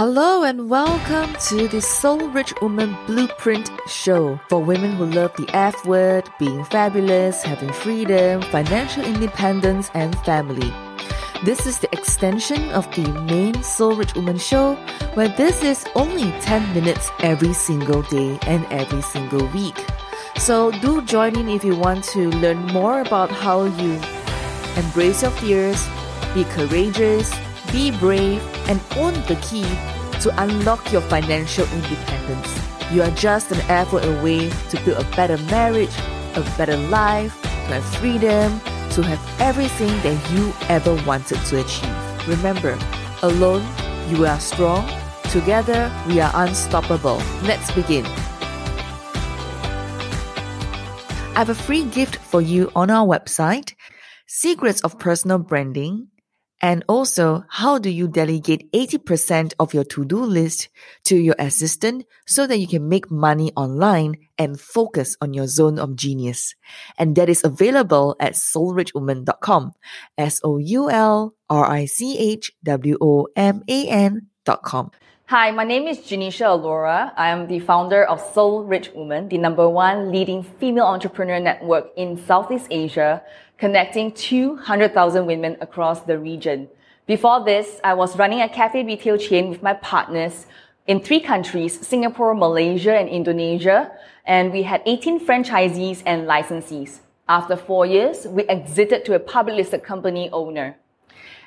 Hello and welcome to the Soul Rich Woman Blueprint Show for women who love the F word, being fabulous, having freedom, financial independence, and family. This is the extension of the main Soul Rich Woman show, where this is only 10 minutes every single day and every single week. So do join in if you want to learn more about how you embrace your fears, be courageous, be brave, and own the key to unlock your financial independence. You are just an effort away to build a better marriage, a better life, to have freedom, to have everything that you ever wanted to achieve. Remember, alone, you are strong. Together, we are unstoppable. Let's begin. I have a free gift for you on our website Secrets of Personal Branding and also, how do you delegate 80% of your to-do list to your assistant so that you can make money online and focus on your zone of genius? And that is available at soulrichwoman.com. S-O-U-L-R-I-C-H-W-O-M-A-N.com. Hi, my name is Genecia Alluora. I am the founder of Soul Rich Woman, the number one leading female entrepreneur network in Southeast Asia, connecting 200,000 women across the region. Before this, I was running a cafe retail chain with my partners in three countries, Singapore, Malaysia, and Indonesia, and we had 18 franchisees and licensees. After four years, we exited to a public listed company owner.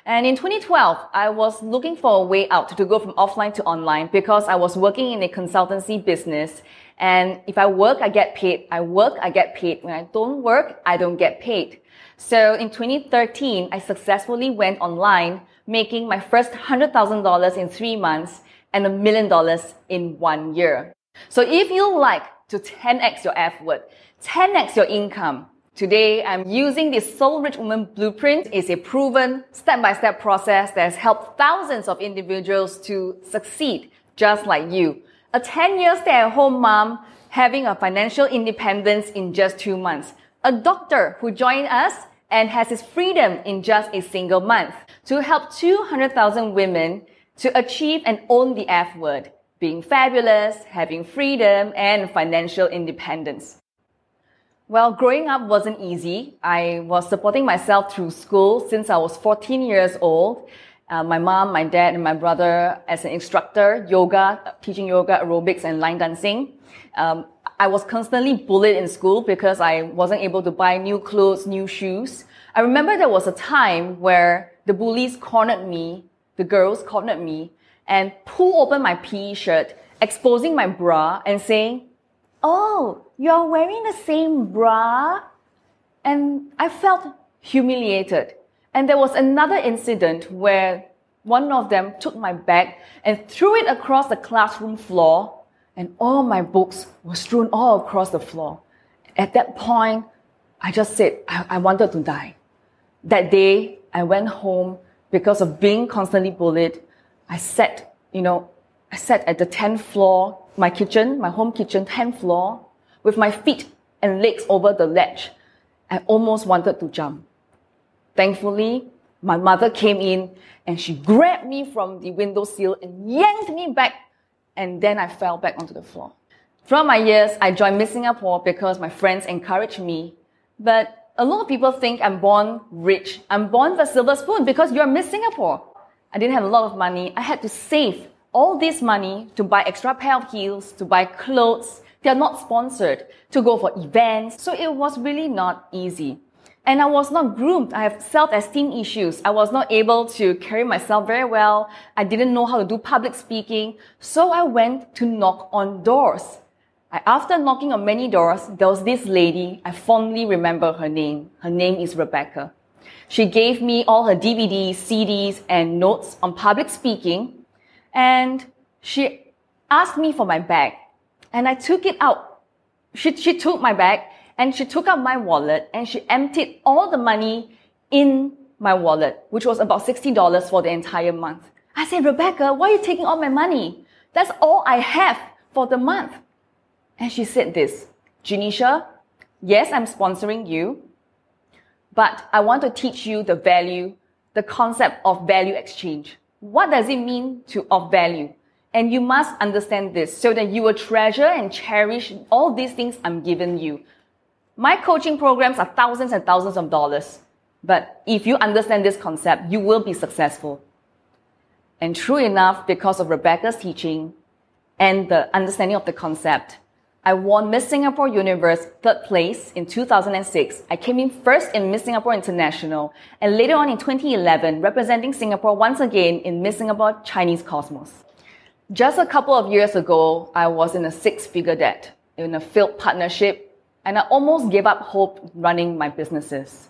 And in 2012, I was looking for a way out to go from offline to online because I was working in a consultancy business. And if I work, I get paid. I work, I get paid. When I don't work, I don't get paid. So in 2013, I successfully went online, making my first $100,000 in three months and a million dollars in one year. So if you like to 10x your F word, 10x your income, Today, I'm using the Soul Rich Woman Blueprint. It's a proven step-by-step process that has helped thousands of individuals to succeed just like you. A 10-year stay-at-home mom having a financial independence in just two months. A doctor who joined us and has his freedom in just a single month to help 200,000 women to achieve and own the F word, being fabulous, having freedom, and financial independence. Well, growing up wasn't easy. I was supporting myself through school since I was 14 years old. Uh, my mom, my dad, and my brother as an instructor, yoga, teaching yoga, aerobics, and line dancing. Um, I was constantly bullied in school because I wasn't able to buy new clothes, new shoes. I remember there was a time where the bullies cornered me, the girls cornered me, and pulled open my PE shirt, exposing my bra and saying, Oh, you're wearing the same bra? And I felt humiliated. And there was another incident where one of them took my bag and threw it across the classroom floor, and all my books were strewn all across the floor. At that point, I just said I, I wanted to die. That day, I went home because of being constantly bullied. I sat, you know, I sat at the 10th floor, my kitchen, my home kitchen, 10th floor, with my feet and legs over the ledge. I almost wanted to jump. Thankfully, my mother came in and she grabbed me from the windowsill and yanked me back, and then I fell back onto the floor. Throughout my years, I joined Miss Singapore because my friends encouraged me. But a lot of people think I'm born rich. I'm born with a silver spoon because you're Miss Singapore. I didn't have a lot of money. I had to save all this money to buy extra pair of heels, to buy clothes, they are not sponsored to go for events. So it was really not easy. And I was not groomed. I have self-esteem issues. I was not able to carry myself very well. I didn't know how to do public speaking. So I went to knock on doors. After knocking on many doors, there was this lady. I fondly remember her name. Her name is Rebecca. She gave me all her DVDs, CDs, and notes on public speaking. And she asked me for my bag and I took it out. She, she took my bag and she took out my wallet and she emptied all the money in my wallet, which was about $60 for the entire month. I said, Rebecca, why are you taking all my money? That's all I have for the month. And she said this, Genecia, yes, I'm sponsoring you, but I want to teach you the value, the concept of value exchange. What does it mean to of value? And you must understand this so that you will treasure and cherish all these things I'm giving you. My coaching programs are thousands and thousands of dollars. But if you understand this concept, you will be successful. And true enough, because of Rebecca's teaching and the understanding of the concept, I won Miss Singapore Universe third place in 2006. I came in first in Miss Singapore International and later on in 2011 representing Singapore once again in Miss Singapore Chinese Cosmos. Just a couple of years ago, I was in a six figure debt in a failed partnership and I almost gave up hope running my businesses.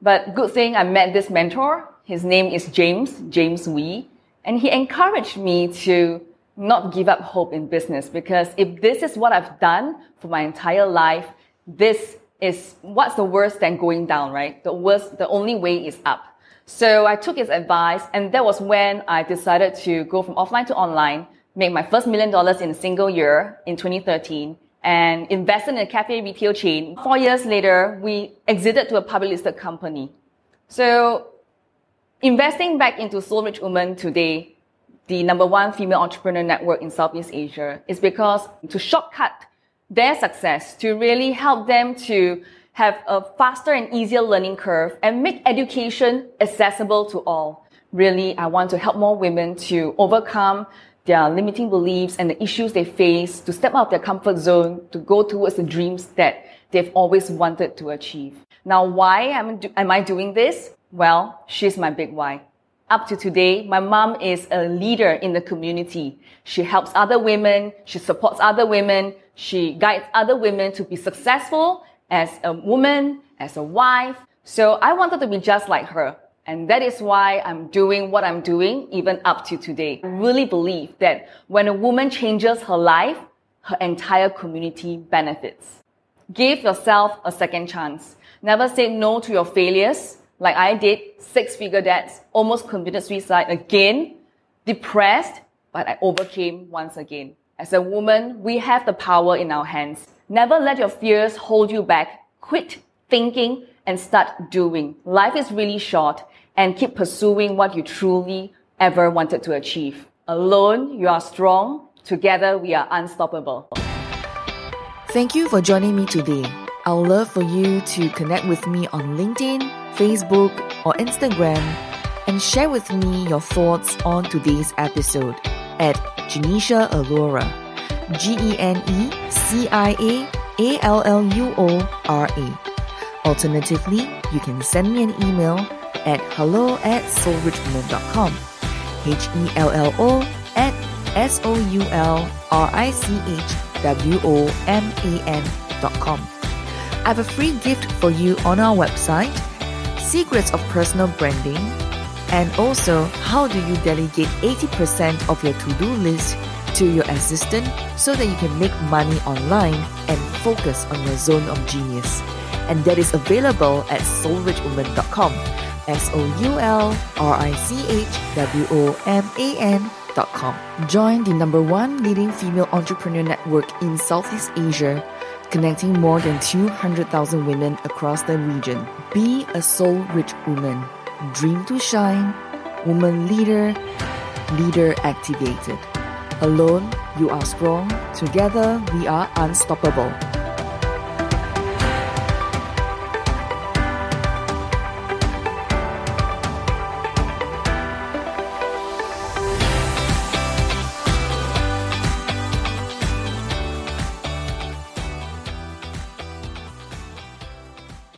But good thing I met this mentor. His name is James, James Wee, and he encouraged me to not give up hope in business because if this is what I've done for my entire life, this is what's the worst than going down, right? The worst, the only way is up. So I took his advice and that was when I decided to go from offline to online, make my first million dollars in a single year in 2013 and invested in a cafe retail chain. Four years later, we exited to a public listed company. So investing back into Soul Rich Woman today the number one female entrepreneur network in Southeast Asia is because to shortcut their success, to really help them to have a faster and easier learning curve and make education accessible to all. Really, I want to help more women to overcome their limiting beliefs and the issues they face, to step out their comfort zone, to go towards the dreams that they've always wanted to achieve. Now, why am, am I doing this? Well, she's my big why. Up to today, my mom is a leader in the community. She helps other women. She supports other women. She guides other women to be successful as a woman, as a wife. So I wanted to be just like her. And that is why I'm doing what I'm doing even up to today. I really believe that when a woman changes her life, her entire community benefits. Give yourself a second chance. Never say no to your failures like I did, six figure debts, almost committed suicide again, depressed, but I overcame once again. As a woman, we have the power in our hands. Never let your fears hold you back. Quit thinking and start doing. Life is really short and keep pursuing what you truly ever wanted to achieve. Alone, you are strong. Together, we are unstoppable. Thank you for joining me today. I would love for you to connect with me on LinkedIn Facebook, or Instagram and share with me your thoughts on today's episode at Genecia Alluora. G E N E C I A A L L U O R A. Alternatively, you can send me an email at hello at soulrichwoman.com. H E L L O at S O U L R I C H W O M A N.com. I have a free gift for you on our website secrets of personal branding, and also how do you delegate 80% of your to-do list to your assistant so that you can make money online and focus on your zone of genius. And that is available at soulrichwoman.com. S O U L R I C H W O M A N.com. Join the number one leading female entrepreneur network in Southeast Asia connecting more than 200,000 women across the region. Be a soul rich woman. Dream to shine. Woman leader. Leader activated. Alone, you are strong. Together, we are unstoppable.